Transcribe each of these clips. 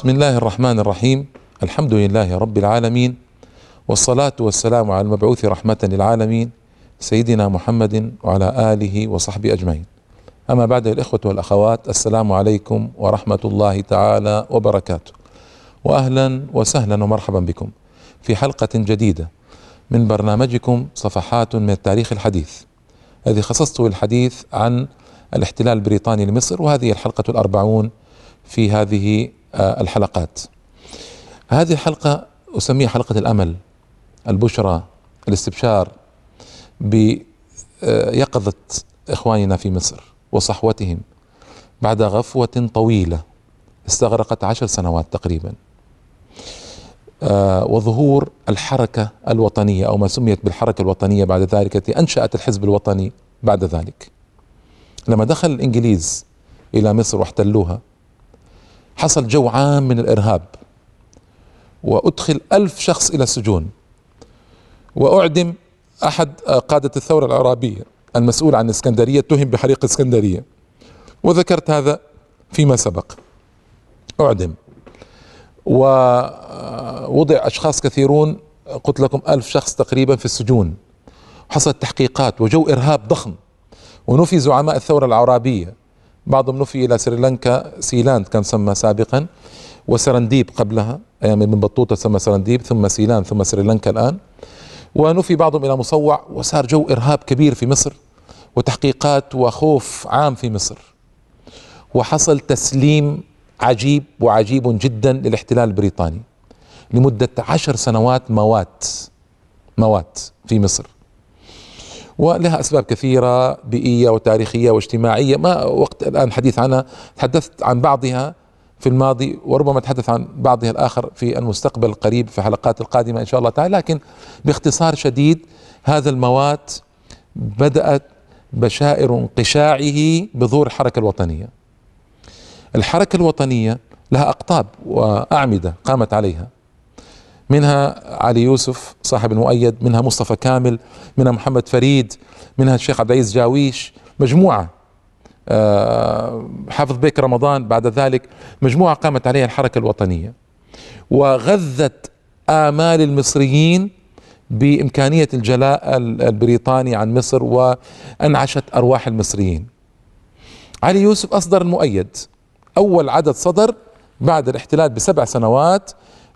بسم الله الرحمن الرحيم الحمد لله رب العالمين والصلاة والسلام على المبعوث رحمة للعالمين سيدنا محمد وعلى آله وصحبه أجمعين أما بعد الإخوة والأخوات السلام عليكم ورحمة الله تعالى وبركاته وأهلا وسهلا ومرحبا بكم في حلقة جديدة من برنامجكم صفحات من التاريخ الحديث الذي خصصته الحديث عن الاحتلال البريطاني لمصر وهذه الحلقة الأربعون في هذه الحلقات. هذه الحلقة أسميها حلقة الأمل البشرى الاستبشار بيقظة إخواننا في مصر وصحوتهم بعد غفوة طويلة استغرقت عشر سنوات تقريبا. آه، وظهور الحركة الوطنية أو ما سميت بالحركة الوطنية بعد ذلك التي أنشأت الحزب الوطني بعد ذلك. لما دخل الإنجليز إلى مصر واحتلوها حصل جو عام من الإرهاب. وأدخل ألف شخص إلى السجون. وأعدم أحد قادة الثورة العرابية المسؤول عن الإسكندرية اتهم بحريق الإسكندرية وذكرت هذا فيما سبق. أعدم. ووضع أشخاص كثيرون قلت لكم ألف شخص تقريبا في السجون. حصلت تحقيقات وجو إرهاب ضخم. ونفي زعماء الثورة العرابية. بعضهم نفي إلى سريلانكا سيلان كان سمى سابقا وسرنديب قبلها أيام ابن بطوطة سمى سرنديب ثم سيلان ثم سريلانكا الآن. ونفي بعضهم إلى مصوع وصار جو إرهاب كبير في مصر وتحقيقات وخوف عام في مصر. وحصل تسليم عجيب وعجيب جدا للاحتلال البريطاني. لمدة عشر سنوات موات موات في مصر. ولها أسباب كثيرة بيئية وتاريخية واجتماعية. ما وقت الآن الحديث عنها تحدثت عن بعضها في الماضي وربما اتحدث عن بعضها الآخر في المستقبل القريب في حلقات القادمة إن شاء الله تعالى. لكن باختصار شديد هذا الموات بدأت بشائر انقشاعه بظهور الحركة الوطنية. الحركة الوطنية لها أقطاب وأعمدة قامت عليها. منها علي يوسف صاحب المؤيد منها مصطفى كامل منها محمد فريد منها الشيخ عبد العزيز جاويش مجموعة. آه، حافظ بيك رمضان بعد ذلك مجموعة قامت عليها الحركة الوطنية. وغذت آمال المصريين بإمكانية الجلاء البريطاني عن مصر وأنعشت أرواح المصريين. علي يوسف أصدر المؤيد. أول عدد صدر بعد الاحتلال بسبع سنوات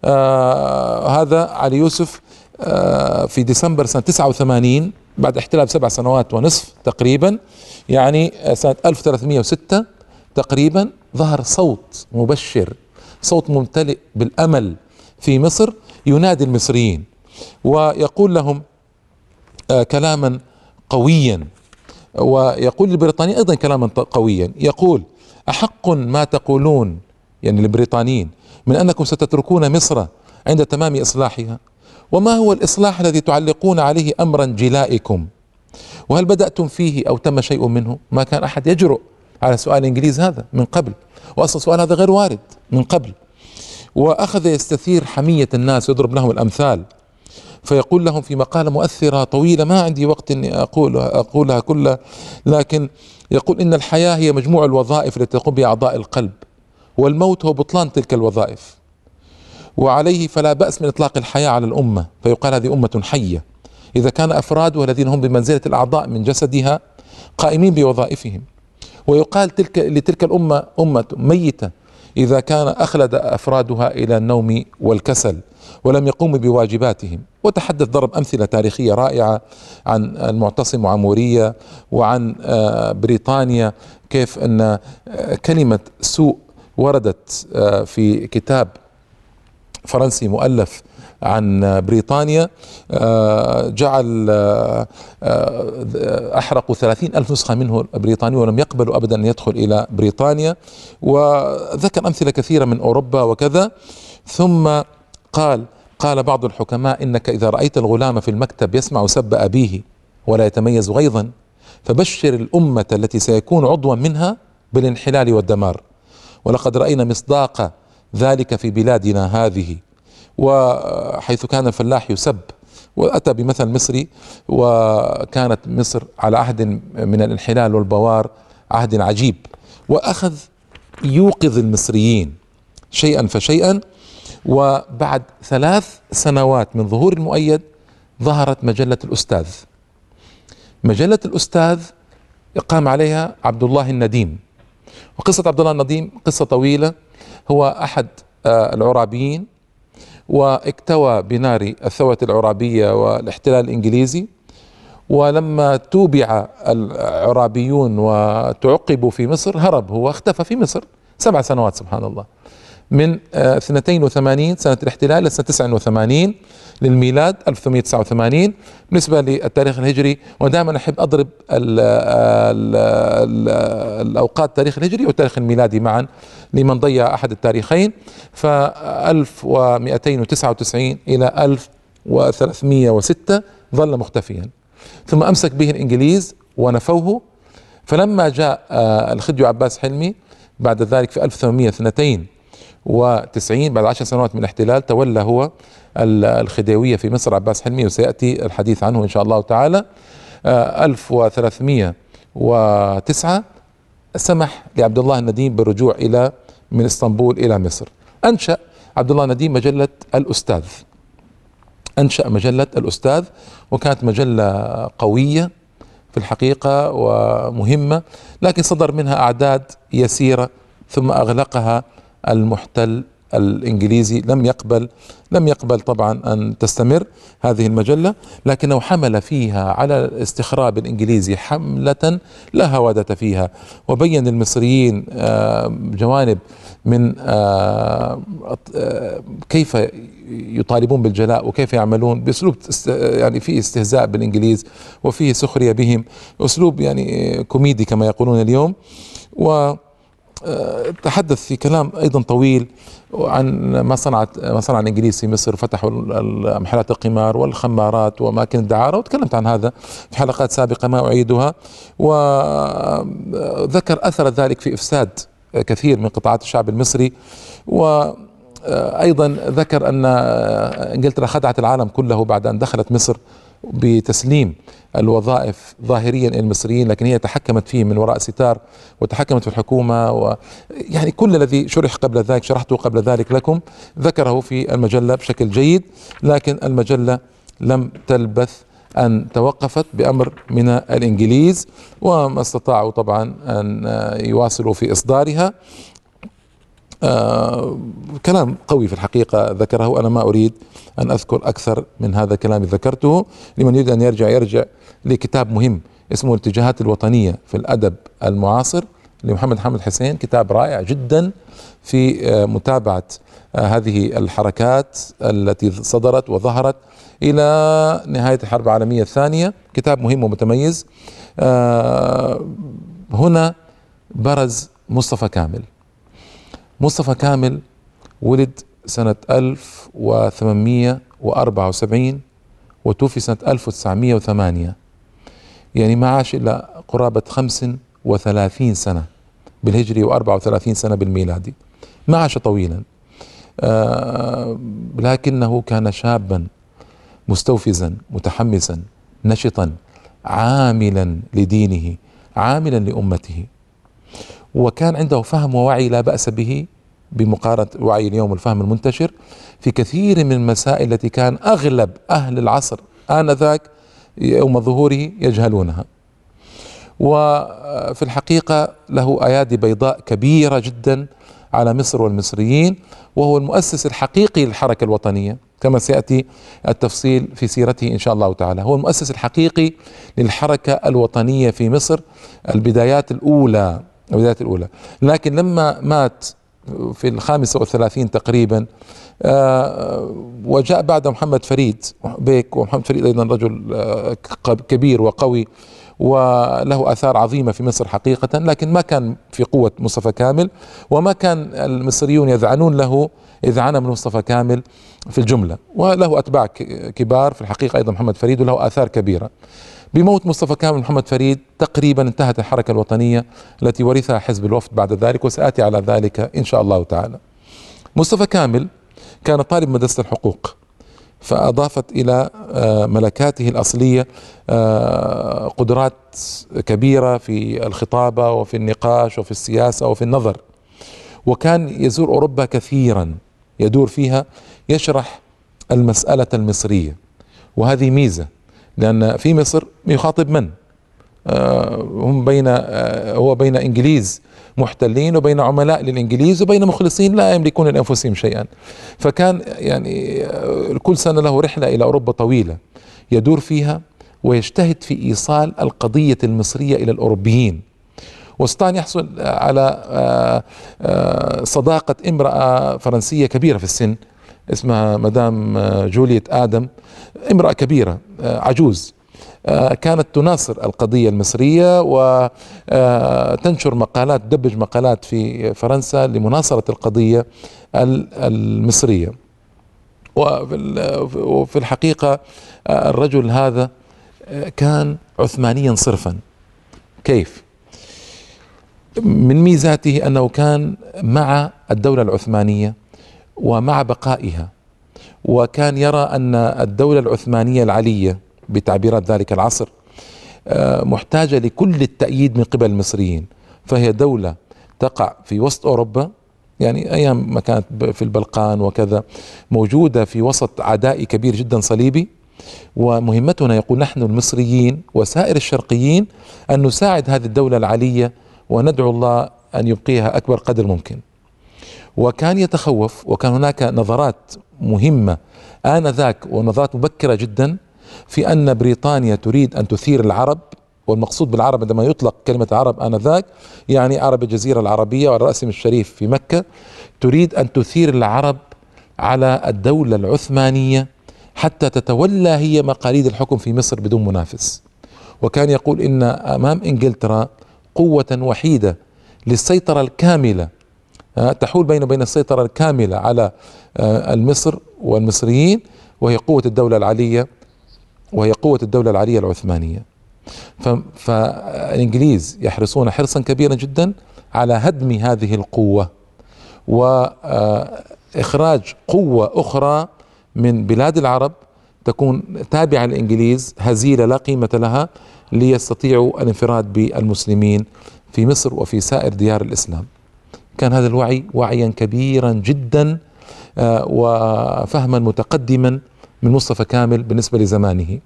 آه هذا علي يوسف آه في ديسمبر سنة 89 بعد احتلال سبع سنوات ونصف تقريبا يعني سنة 1306 تقريبا ظهر صوت مبشر صوت ممتلئ بالأمل في مصر ينادي المصريين ويقول لهم آه كلاما قويا ويقول للبريطانيين أيضا كلاما قويا يقول أحق ما تقولون يعني البريطانيين من أنكم ستتركون مصر عند تمام إصلاحها؟ وما هو الإصلاح الذي تعلقون عليه أمرا جلائكم؟ وهل بدأتم فيه أو تم شيء منه؟ ما كان أحد يجرؤ على سؤال الانجليز هذا من قبل. واصلا السؤال هذا غير وارد من قبل. وأخذ يستثير حمية الناس يضرب لهم الأمثال. فيقول لهم في مقالة مؤثرة طويلة ما عندي وقت إني اقولها أقولها كلها. لكن يقول إن الحياة هي مجموع الوظائف التي تقوم بها اعضاء القلب. والموت هو بطلان تلك الوظائف. وعليه فلا بأس من إطلاق الحياة على الأمة. فيقال هذه أمة حية. إذا كان أفرادها الذين هم بمنزلة الأعضاء من جسدها قائمين بوظائفهم. ويقال تلك لتلك الأمة أمة ميتة. إذا كان أخلد أفرادها إلى النوم والكسل ولم يقوموا بواجباتهم. وتحدث ضرب أمثلة تاريخية رائعة عن المعتصم وعمورية وعن آه، بريطانيا. كيف أن آه، كلمة سوء وردت آه، في كتاب فرنسي مؤلف عن بريطانيا آه، جعل آه، أحرقوا ثلاثين ألف نسخة منه بريطاني ولم يقبلوا أبدا أن يدخل إلى بريطانيا. وذكر أمثلة كثيرة من أوروبا وكذا. ثم قال قال بعض الحكماء إنك إذا رأيت الغلام في المكتب يسمع سب أبيه ولا يتميز غيظا فبشر الأمة التي سيكون عضوا منها بالانحلال والدمار. ولقد رأينا مصداق ذلك في بلادنا هذه. وحيث كان الفلاح يسب وأتى بمثل مصري وكانت مصر على عهد من الانحلال والبوار عهد عجيب. وأخذ يوقظ المصريين شيئا فشيئا وبعد ثلاث سنوات من ظهور المؤيد ظهرت مجلة الأستاذ. مجلة الأستاذ قام عليها عبد الله النديم. وقصة عبد الله النديم قصة طويلة. هو أحد آه، العرابيين واكتوى بنار الثورة العرابية والاحتلال الإنجليزي. ولما توبع العرابيون وتعقبوا في مصر هرب هو اختفى في مصر سبع سنوات سبحان الله. من 82 آه، سنة الاحتلال إلى سنة 89 للميلاد 1889 بالنسبة للتاريخ الهجري ودائما أحب أضرب ال ال ال الأوقات التاريخ الهجري والتاريخ الميلادي معا لمن ضيع أحد التاريخين. ف 1299 إلى 1306 ظل مختفيا. ثم أمسك به الإنجليز ونفوه. فلما جاء آه، الخديو عباس حلمي بعد ذلك في 1892 وتسعين بعد عشر سنوات من الاحتلال تولى هو الخديوية في مصر عباس حلمي وسيأتي الحديث عنه إن شاء الله تعالى. 1309 آه، سمح لعبد الله النديم بالرجوع إلى من إسطنبول إلى مصر. أنشأ عبد الله النديم مجلة الأستاذ. أنشأ مجلة الأستاذ وكانت مجلة قوية في الحقيقة ومهمة لكن صدر منها أعداد يسيرة ثم أغلقها المحتل الإنجليزي لم يقبل لم يقبل طبعا أن تستمر هذه المجلة لكنه حمل فيها على الاستخراب الإنجليزي حملة لا هوادة فيها. وبين للمصريين آه، جوانب من آه، آه، كيف يطالبون بالجلاء وكيف يعملون بأسلوب يعني فيه استهزاء بالإنجليز وفيه سخرية بهم أسلوب يعني كوميدي كما يقولون اليوم. و تحدث في كلام أيضا طويل عن ما صنعت ما صنع الانجليز في مصر فتحوا محلات القمار والخمارات وأماكن الدعارة وتكلمت عن هذا في حلقات سابقة ما أعيدها. وذكر أثر ذلك في إفساد كثير من قطاعات الشعب المصري. و أيضا ذكر أن إنجلترا خدعت العالم كله بعد أن دخلت مصر. بتسليم الوظائف ظاهريا المصريين لكن هي تحكمت فيه من وراء ستار وتحكمت في الحكومة و يعني كل الذي شرح قبل ذلك شرحته قبل ذلك لكم ذكره في المجلة بشكل جيد لكن المجلة لم تلبث أن توقفت بأمر من الإنجليز وما استطاعوا طبعا أن يواصلوا في إصدارها. آه كلام قوي في الحقيقة ذكره. أنا ما أريد أن أذكر أكثر من هذا الكلام ذكرته. لمن يريد أن يرجع يرجع لكتاب مهم اسمه الاتجاهات الوطنية في الأدب المعاصر لمحمد حامد حسين. كتاب رائع جدا في آه متابعة آه هذه الحركات التي صدرت وظهرت إلى نهاية الحرب العالمية الثانية. كتاب مهم ومتميز. آه، هنا برز مصطفى كامل. مصطفى كامل ولد سنة 1874 وتوفي سنة 1908 يعني ما عاش إلا قرابة 35 سنة بالهجري و34 سنة بالميلادي. ما عاش طويلا. آه لكنه كان شابا مستوفزا متحمسا نشطا عاملا لدينه عاملا لأمته. وكان عنده فهم ووعي لا بأس به بمقارنة وعي اليوم والفهم المنتشر في كثير من المسائل التي كان أغلب أهل العصر آنذاك يوم ظهوره يجهلونها. وفي الحقيقة له أيادي بيضاء كبيرة جدا على مصر والمصريين وهو المؤسس الحقيقي للحركة الوطنية كما سيأتي التفصيل في سيرته إن شاء الله تعالى. هو المؤسس الحقيقي للحركة الوطنية في مصر البدايات الأولى. البدايات الأولى. لكن لما مات في الخامسة والثلاثين تقريبا آه، وجاء بعد محمد فريد بيك ومحمد فريد أيضا رجل آه، كبير وقوي وله آثار عظيمة في مصر حقيقة لكن ما كان في قوة مصطفى كامل وما كان المصريون يذعنون له إذعانا من مصطفى كامل في الجملة. وله أتباع كبار في الحقيقة أيضا محمد فريد وله آثار كبيرة. بموت مصطفى كامل محمد فريد تقريبا انتهت الحركة الوطنية التي ورثها حزب الوفد بعد ذلك وسآتي على ذلك إن شاء الله تعالى. مصطفى كامل كان طالب مدرسة الحقوق فأضافت إلى آه، ملكاته الأصلية آه، قدرات كبيرة في الخطابة وفي النقاش وفي السياسة وفي النظر. وكان يزور أوروبا كثيرا يدور فيها يشرح المسألة المصرية. وهذه ميزة لأن في مصر يخاطب من؟ آه، هم بين آه، هو بين إنجليز محتلين وبين عملاء للإنجليز وبين مخلصين لا يملكون لأنفسهم شيئا فكان يعني آه، كل سنة له رحلة إلى أوروبا طويلة يدور فيها ويجتهد في إيصال القضية المصرية إلى الأوروبيين واستطاع ان يحصل على صداقة امرأة فرنسية كبيرة في السن اسمها مدام جوليت آدم امرأة كبيرة عجوز. آه، كانت تناصر القضية المصرية وتنشر آه، مقالات تدبج مقالات في فرنسا لمناصرة القضية المصرية. وفي الحقيقة آه، الرجل هذا كان عثمانيا صرفا. كيف؟ من ميزاته أنه كان مع الدولة العثمانية. ومع بقائها. وكان يرى أن الدولة العثمانية العلية بتعبيرات ذلك العصر آه، محتاجة لكل التأييد من قبل المصريين. فهي دولة تقع في وسط أوروبا يعني أيام ما كانت في البلقان وكذا موجودة في وسط عدائي كبير جدا صليبي. ومهمتنا يقول نحن المصريين وسائر الشرقيين أن نساعد هذه الدولة العلية وندعو الله أن يبقيها أكبر قدر ممكن. وكان يتخوف وكان هناك نظرات مهمة آنذاك ونظرات مبكرة جدا في أن بريطانيا تريد أن تثير العرب والمقصود بالعرب عندما يطلق كلمة عرب آنذاك يعني عرب الجزيرة العربية والرأسم الشريف في مكة تريد أن تثير العرب على الدولة العثمانية حتى تتولى هي مقاليد الحكم في مصر بدون منافس. وكان يقول إن أمام إنجلترا قوة وحيدة للسيطرة الكاملة تحول بين وبين السيطرة الكاملة على آه، المصر والمصريين وهي قوة الدولة العلية وهي قوة الدولة العالية العثمانية. فالإنجليز يحرصون حرصا كبيرا جدا على هدم هذه القوة وإخراج قوة أخرى من بلاد العرب تكون تابعة للإنجليز هزيلة لا قيمة لها ليستطيعوا الانفراد بالمسلمين في مصر وفي سائر ديار الإسلام. كان هذا الوعي وعيا كبيرا جدا آه، وفهما متقدما من مصطفى كامل بالنسبة لزمانه.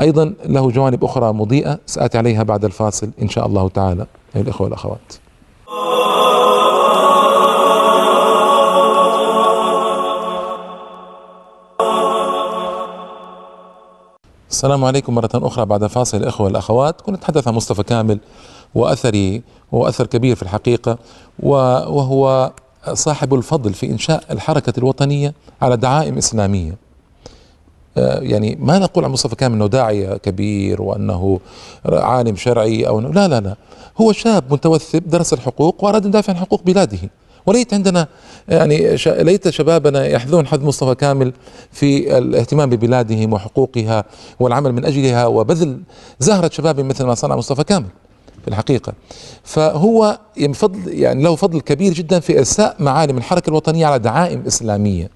أيضا له جوانب أخرى مضيئة سآتي عليها بعد الفاصل إن شاء الله تعالى. أيها الإخوة والأخوات. السلام عليكم مرة أخرى بعد فاصل. الإخوة والأخوات كنت نتحدث عن مصطفى كامل وأثري وهو أثر كبير في الحقيقة وهو صاحب الفضل في إنشاء الحركة الوطنية على دعائم إسلامية. آه، يعني ما نقول عن مصطفى كامل إنه داعية كبير وأنه عالم شرعي أو لا لا لا. هو شاب متوثب درس الحقوق وأراد أن يدافع عن حقوق بلاده. وليت عندنا يعني ليت شبابنا يحذون حظ مصطفى كامل في الاهتمام ببلادهم وحقوقها والعمل من أجلها وبذل زهرة شباب مثل ما صنع مصطفى كامل في الحقيقة. فهو فضل يعني له فضل كبير جدا في إرساء معالم الحركة الوطنية على دعائم إسلامية.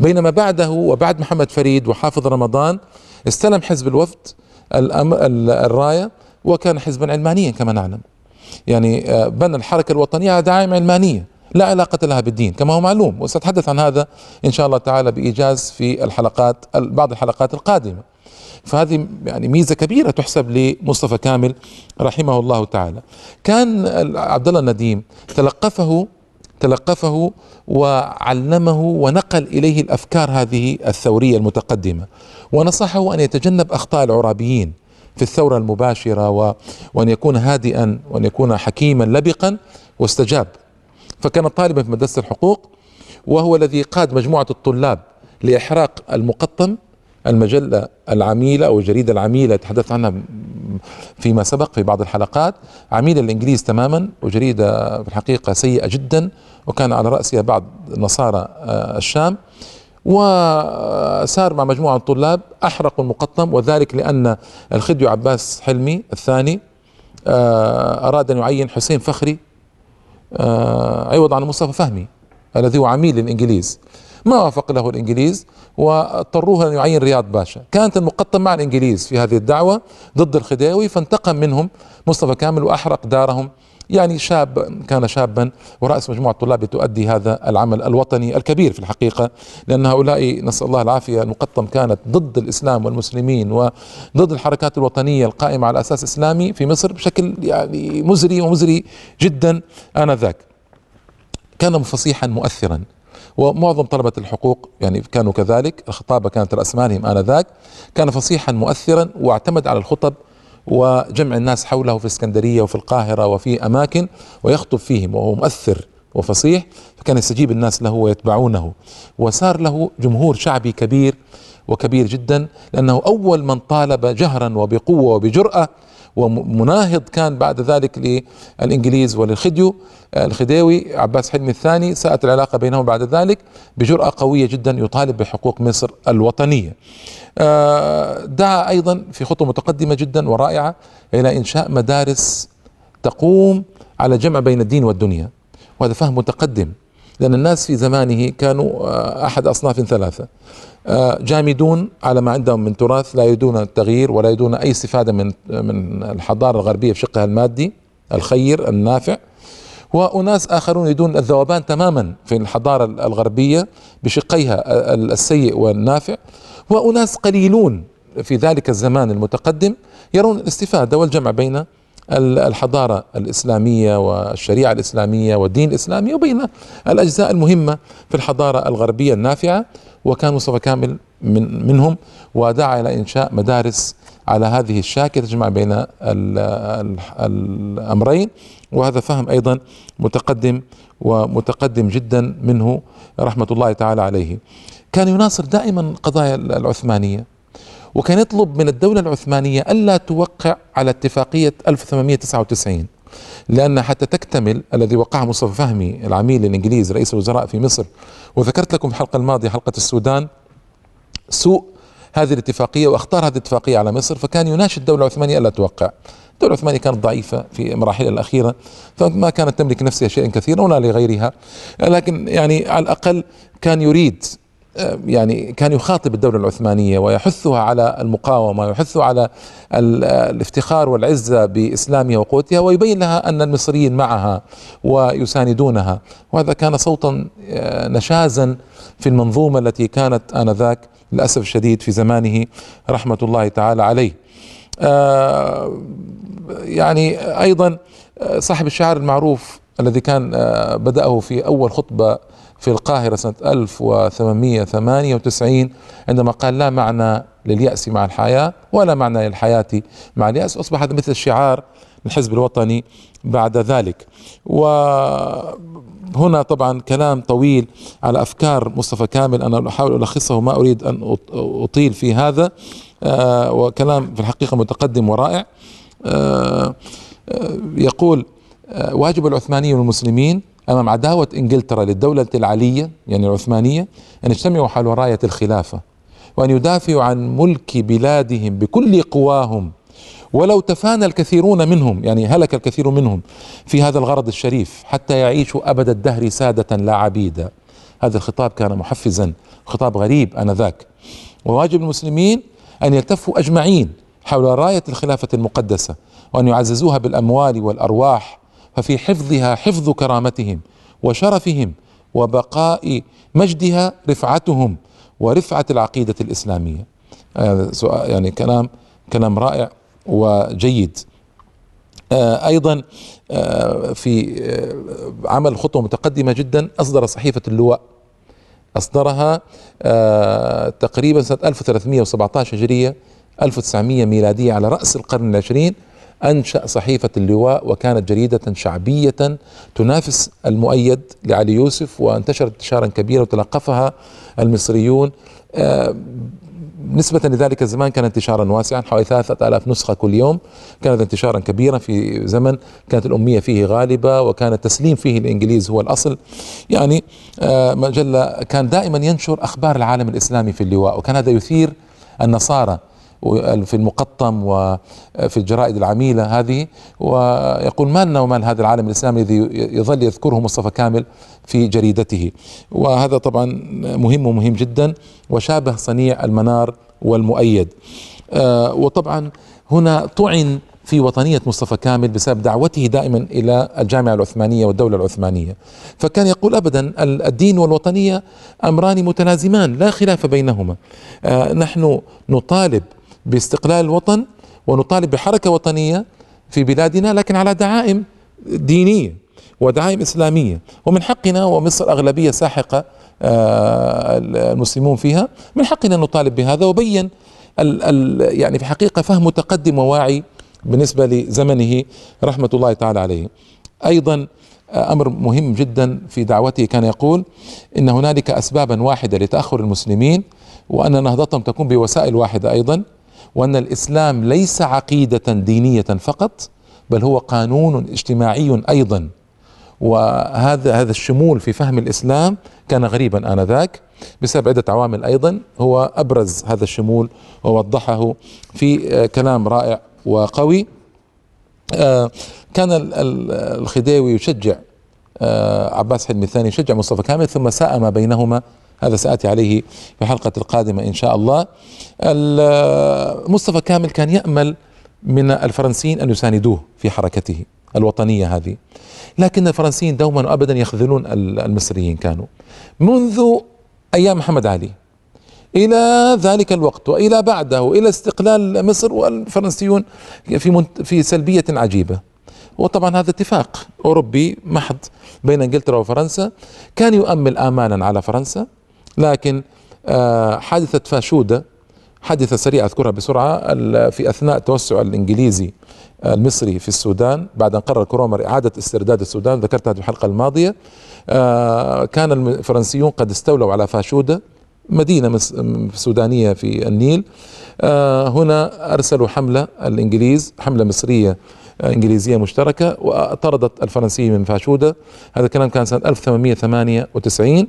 بينما بعده وبعد محمد فريد وحافظ رمضان استلم حزب الوفد الراية وكان حزبا علمانيا كما نعلم. يعني آه، بنى الحركة الوطنية على دعائم علمانية. لا علاقة لها بالدين كما هو معلوم وسأتحدث عن هذا إن شاء الله تعالى بإيجاز في الحلقات بعض الحلقات القادمة. فهذه يعني ميزة كبيرة تحسب لمصطفى كامل رحمه الله تعالى. كان عبد الله النديم تلقفه تلقفه وعلمه ونقل إليه الأفكار هذه الثورية المتقدمة ونصحه أن يتجنب أخطاء العرابيين في الثورة المباشرة و... وأن يكون هادئا وأن يكون حكيما لبقا واستجاب. فكان طالبا في مدرسة الحقوق وهو الذي قاد مجموعة الطلاب لإحراق المقطم المجلة العميلة أو الجريدة العميلة تحدثت عنها فيما سبق في بعض الحلقات. عميلة الإنجليز تماما وجريدة في الحقيقة سيئة جدا وكان على رأسها بعض نصارى آه، الشام. وسار مع مجموعة من الطلاب أحرقوا المقطم وذلك لأن الخديو عباس حلمي الثاني آه، أراد أن يعين حسين فخري عوض عن مصطفى فهمي الذي هو عميل للإنجليز ما وافق له الإنجليز واضطروه أن يعين رياض باشا. كانت المقطم مع الإنجليز في هذه الدعوة ضد الخديوي فانتقم منهم مصطفى كامل وأحرق دارهم يعني شاب كان شابا ورأس مجموعة طلاب تؤدي هذا العمل الوطني الكبير في الحقيقة لأن هؤلاء نسأل الله العافية المقطم كانت ضد الإسلام والمسلمين وضد الحركات الوطنية القائمة على أساس إسلامي في مصر بشكل يعني مزري ومزري جدا آنذاك. كان فصيحا مؤثرا ومعظم طلبة الحقوق يعني كانوا كذلك الخطابة كانت رأس مالهم آنذاك كان فصيحا مؤثرا واعتمد على الخطب وجمع الناس حوله في اسكندرية وفي القاهرة وفي أماكن ويخطب فيهم وهو مؤثر وفصيح فكان يستجيب الناس له ويتبعونه. وصار له جمهور شعبي كبير وكبير جدا لأنه أول من طالب جهرا وبقوة وبجرأة ومناهض كان بعد ذلك للإنجليز وللخديو الخديوي عباس حلمي الثاني ساءت العلاقة بينهم بعد ذلك بجرأة قوية جدا يطالب بحقوق مصر الوطنية. آه، دعا أيضا في خطوة متقدمة جدا ورائعة إلى إنشاء مدارس تقوم على جمع بين الدين والدنيا وهذا فهم متقدم. لأن الناس في زمانه كانوا آه، أحد أصناف ثلاثة. آه، جامدون على ما عندهم من تراث لا يريدون التغيير ولا يريدون أي استفادة من من الحضارة الغربية في شقها المادي الخير النافع. وأناس آخرون يريدون الذوبان تماما في الحضارة الغربية بشقيها السيء والنافع. وأناس قليلون في ذلك الزمان المتقدم يرون الاستفادة والجمع بين الحضارة الإسلامية والشريعة الإسلامية والدين الإسلامي وبين الأجزاء المهمة في الحضارة الغربية النافعة وكان مصطفى كامل من منهم ودعا إلى إنشاء مدارس على هذه الشاكلة تجمع بين الأمرين وهذا فهم أيضا متقدم ومتقدم جدا منه رحمة الله تعالى عليه. كان يناصر دائما القضايا العثمانية. وكان يطلب من الدولة العثمانية ألا توقع على اتفاقية 1899 لأن حتى تكتمل الذي وقعه مصطفى فهمي العميل الإنجليزي رئيس الوزراء في مصر. وذكرت لكم في الحلقة الماضية حلقة السودان سوء هذه الاتفاقية واختار هذه الاتفاقية على مصر فكان يناشد الدولة العثمانية ألا توقع. الدولة العثمانية كانت ضعيفة في مراحلها الأخيرة فما كانت تملك نفسها شيئا كثيرا ولا لغيرها لكن يعني على الأقل كان يريد يعني كان يخاطب الدولة العثمانية ويحثها على المقاومة ويحثها على الافتخار والعزة بإسلامها وقوتها ويبين لها أن المصريين معها ويساندونها. وهذا كان صوتا آه، نشازا في المنظومة التي كانت آنذاك للأسف الشديد في زمانه رحمة الله تعالى عليه. آه، يعني أيضا آه، صاحب الشعر المعروف الذي كان بدأه في أول خطبة في القاهرة سنة 1898 عندما قال لا معنى لليأس مع الحياة ولا معنى للحياة مع اليأس أصبح هذا مثل الشعار الحزب الوطني بعد ذلك. وهنا طبعا كلام طويل على أفكار مصطفى كامل أنا أحاول ألخصه ما أريد أن أطيل في هذا. آه، وكلام في الحقيقة متقدم ورائع. آه، آه، يقول واجب العثمانيين والمسلمين امام عداوه إنجلترا للدولة العلية يعني العثمانية أن يجتمعوا حول راية الخلافة وأن يدافعوا عن ملك بلادهم بكل قواهم. ولو تفانى الكثيرون منهم يعني هلك الكثير منهم في هذا الغرض الشريف حتى يعيشوا أبد الدهر سادة لا عبيدا هذا الخطاب كان محفزا خطاب غريب آنذاك. وواجب المسلمين أن يلتفوا أجمعين حول راية الخلافة المقدسة وأن يعززوها بالأموال والأرواح ففي حفظها حفظ كرامتهم وشرفهم وبقاء مجدها رفعتهم ورفعة العقيدة الإسلامية. هذا سؤال يعني كلام كلام رائع وجيد. آه، أيضا آه، في آه، عمل خطوة متقدمة جدا أصدر صحيفة اللواء. أصدرها تقريبا سنة 1317 هجرية 1900 ميلادية على رأس القرن العشرين أنشأ صحيفة اللواء وكانت جريدة شعبية تنافس المؤيد لعلي يوسف وانتشرت انتشارا كبيرا وتلقفها المصريون. آه، نسبة لذلك الزمان كان انتشارا واسعا حوالي ثلاثة آلاف نسخة كل يوم. كانت انتشارا كبيرا في زمن كانت الأمية فيه غالبة وكان التسليم فيه الإنجليز هو الأصل. يعني آه، مجلة كان دائما ينشر أخبار العالم الإسلامي في اللواء وكان هذا يثير النصارى في المقطم وفي الجرائد العميلة هذه ويقول ما لنا ومال هذا العالم الإسلامي الذي يظل يذكره مصطفى كامل في جريدته. وهذا طبعا مهم ومهم جدا وشابه صنيع المنار والمؤيد. آه، وطبعا هنا طعن في وطنية مصطفى كامل بسبب دعوته دائما إلى الجامعة العثمانية والدولة العثمانية. فكان يقول أبدا الدين والوطنية أمران متلازمان لا خلاف بينهما. آه، نحن نطالب باستقلال الوطن ونطالب بحركة وطنية في بلادنا لكن على دعائم دينية ودعائم إسلامية. ومن حقنا ومصر أغلبية ساحقة آه، المسلمون فيها من حقنا أن نطالب بهذا. وبين ال ال يعني في حقيقة فهم متقدم وواعي بالنسبة لزمنه رحمة الله تعالى عليه. أيضا آه، أمر مهم جدا في دعوته. كان يقول إن هنالك أسبابا واحدة لتأخر المسلمين وأن نهضتهم تكون بوسائل واحدة أيضا وأن الإسلام ليس عقيدة دينية فقط بل هو قانون اجتماعي أيضا. وهذا هذا الشمول في فهم الإسلام كان غريبا آنذاك بسبب عدة عوامل أيضا. هو أبرز هذا الشمول ووضحه في آه، كلام رائع وقوي. آه، كان الخديوي يشجع آه، عباس حلمي الثاني يشجع مصطفى كامل ثم ساء ما بينهما هذا سآتي عليه في الحلقة القادمة إن شاء الله. مصطفى كامل كان يأمل من الفرنسيين أن يساندوه في حركته الوطنية هذه. لكن الفرنسيين دوما وأبدا يخذلون المصريين كانوا. منذ أيام محمد علي إلى ذلك الوقت وإلى بعده إلى استقلال مصر والفرنسيون في في سلبية عجيبة. وطبعا هذا اتفاق أوروبي محض بين إنجلترا وفرنسا. كان يؤمل آمالا على فرنسا. لكن آه، حادثة فاشودة حادثة سريعة أذكرها بسرعة في أثناء التوسع الإنجليزي المصري في السودان بعد أن قرر كرومر إعادة استرداد السودان ذكرت هذه الحلقة الماضية آه، كان الفرنسيون قد استولوا على فاشودة مدينة سودانية في النيل آه، هنا أرسلوا حملة الإنجليز حملة مصرية آه، إنجليزية مشتركة وطردت الفرنسيين من فاشودة. هذا الكلام كان سنة 1898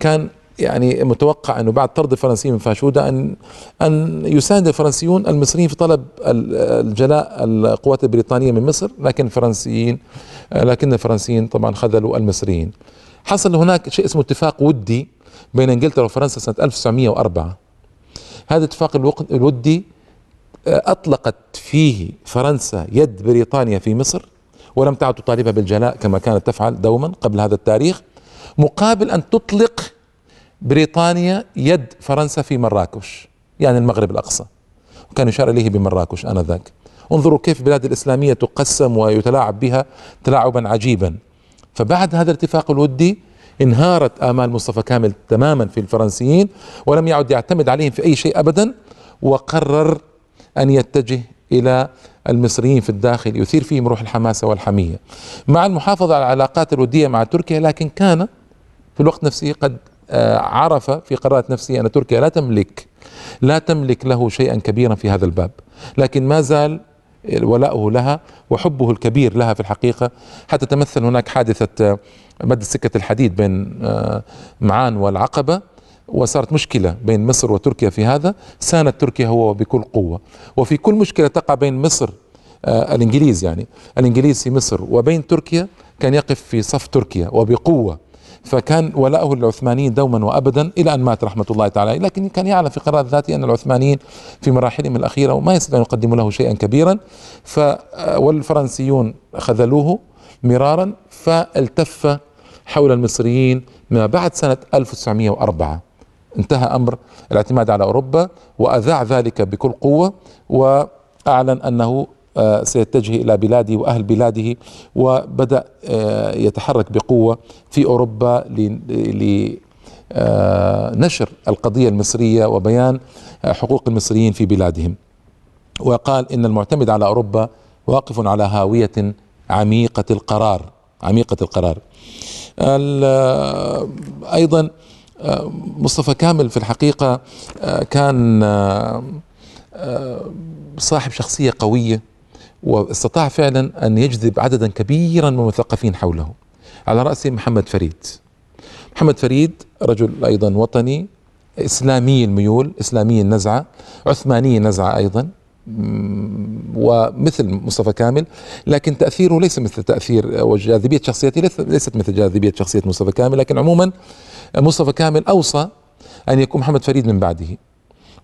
كان يعني متوقع أنه بعد طرد الفرنسيين من فاشوده ان أن يساند الفرنسيون المصريين في طلب الجلاء القوات البريطانية من مصر لكن الفرنسيين لكن الفرنسيين طبعا خذلوا المصريين. حصل هناك شيء اسمه اتفاق ودي بين إنجلترا وفرنسا سنة 1904 هذا الاتفاق الودي آه، أطلقت فيه فرنسا يد بريطانيا في مصر ولم تعد تطالبها بالجلاء كما كانت تفعل دوما قبل هذا التاريخ مقابل أن تطلق بريطانيا يد فرنسا في مراكش يعني المغرب الأقصى. وكان يشار إليه بمراكش آنذاك. انظروا كيف البلاد الإسلامية تقسم ويتلاعب بها تلاعبا عجيبا. فبعد هذا الاتفاق الودي انهارت آمال مصطفى كامل تماما في الفرنسيين ولم يعد يعتمد عليهم في أي شيء أبدا وقرر أن يتجه إلى المصريين في الداخل يثير فيهم روح الحماسة والحمية. مع المحافظة على العلاقات الودية مع تركيا لكن كان في الوقت نفسه قد عرف في قرارات نفسه أن تركيا لا تملك لا تملك له شيئا كبيرا في هذا الباب. لكن ما زال ولاؤه لها وحبه الكبير لها في الحقيقة. حتى تمثل هناك حادثة آه، مد سكة الحديد بين آه، معان والعقبة وصارت مشكلة بين مصر وتركيا في هذا. ساند تركيا هو بكل قوة. وفي كل مشكلة تقع بين مصر الإنجليز يعني الإنجليز في مصر. وبين تركيا كان يقف في صف تركيا وبقوة فكان ولاؤه للعثمانيين دوما وابدا إلى أن مات رحمة الله تعالى. لكن كان يعلم في قرار ذاته أن العثمانيين في مراحلهم الأخيرة وما يستطيعون يقدموا له شيئا كبيرا. ف والفرنسيون خذلوه مرارا فالتف حول المصريين ما بعد سنة 1904 انتهى أمر الاعتماد على أوروبا وأذاع ذلك بكل قوة وأعلن أنه سيتجه إلى بلاده وأهل بلاده وبدأ آه، يتحرك بقوة في أوروبا لنشر آه، القضية المصرية وبيان حقوق المصريين في بلادهم. وقال إن المعتمد على أوروبا واقف على هاوية عميقة القرار عميقة القرار. أيضا مصطفى كامل في الحقيقة كان صاحب شخصية قوية. واستطاع فعلا أن يجذب عددا كبيرا من المثقفين حوله. على رأسهم محمد فريد. محمد فريد رجل أيضا وطني إسلامي الميول إسلامي النزعة عثماني النزعة أيضا ومثل مصطفى كامل لكن تأثيره ليس مثل تأثير وجاذبية شخصيته ليست مثل جاذبية شخصية مصطفى كامل لكن عموما مصطفى كامل أوصى أن يكون محمد فريد من بعده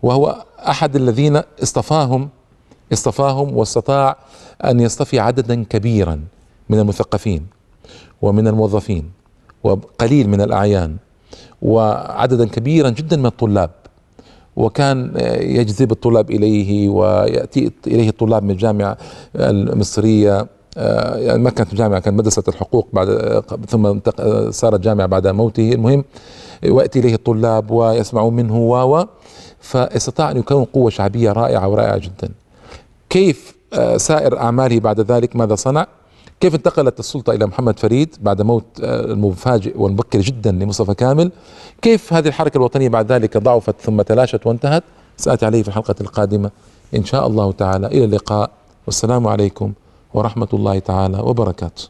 وهو أحد الذين اصطفاهم اصطفاهم واستطاع أن يصطفي عددا كبيرا من المثقفين ومن الموظفين وقليل من الأعيان وعددا كبيرا جدا من الطلاب. وكان يجذب الطلاب إليه ويأتي إليه الطلاب من الجامعة المصرية يعني ما كانت جامعه كانت مدرسة الحقوق بعد ثم صارت جامعة بعد موته. المهم وياتي إليه الطلاب ويسمعون منه و فاستطاع أن يكون قوة شعبية رائعة ورائعة جدا. كيف آه، سائر أعماله بعد ذلك؟ ماذا صنع؟ كيف انتقلت السلطة إلى محمد فريد بعد موت آه، المفاجئ والمبكر جدا لمصطفى كامل؟ كيف هذه الحركة الوطنية بعد ذلك ضعفت ثم تلاشت وانتهت؟ سأتي عليه في الحلقة القادمة إن شاء الله تعالى. إلى اللقاء. والسلام عليكم ورحمة الله تعالى وبركاته.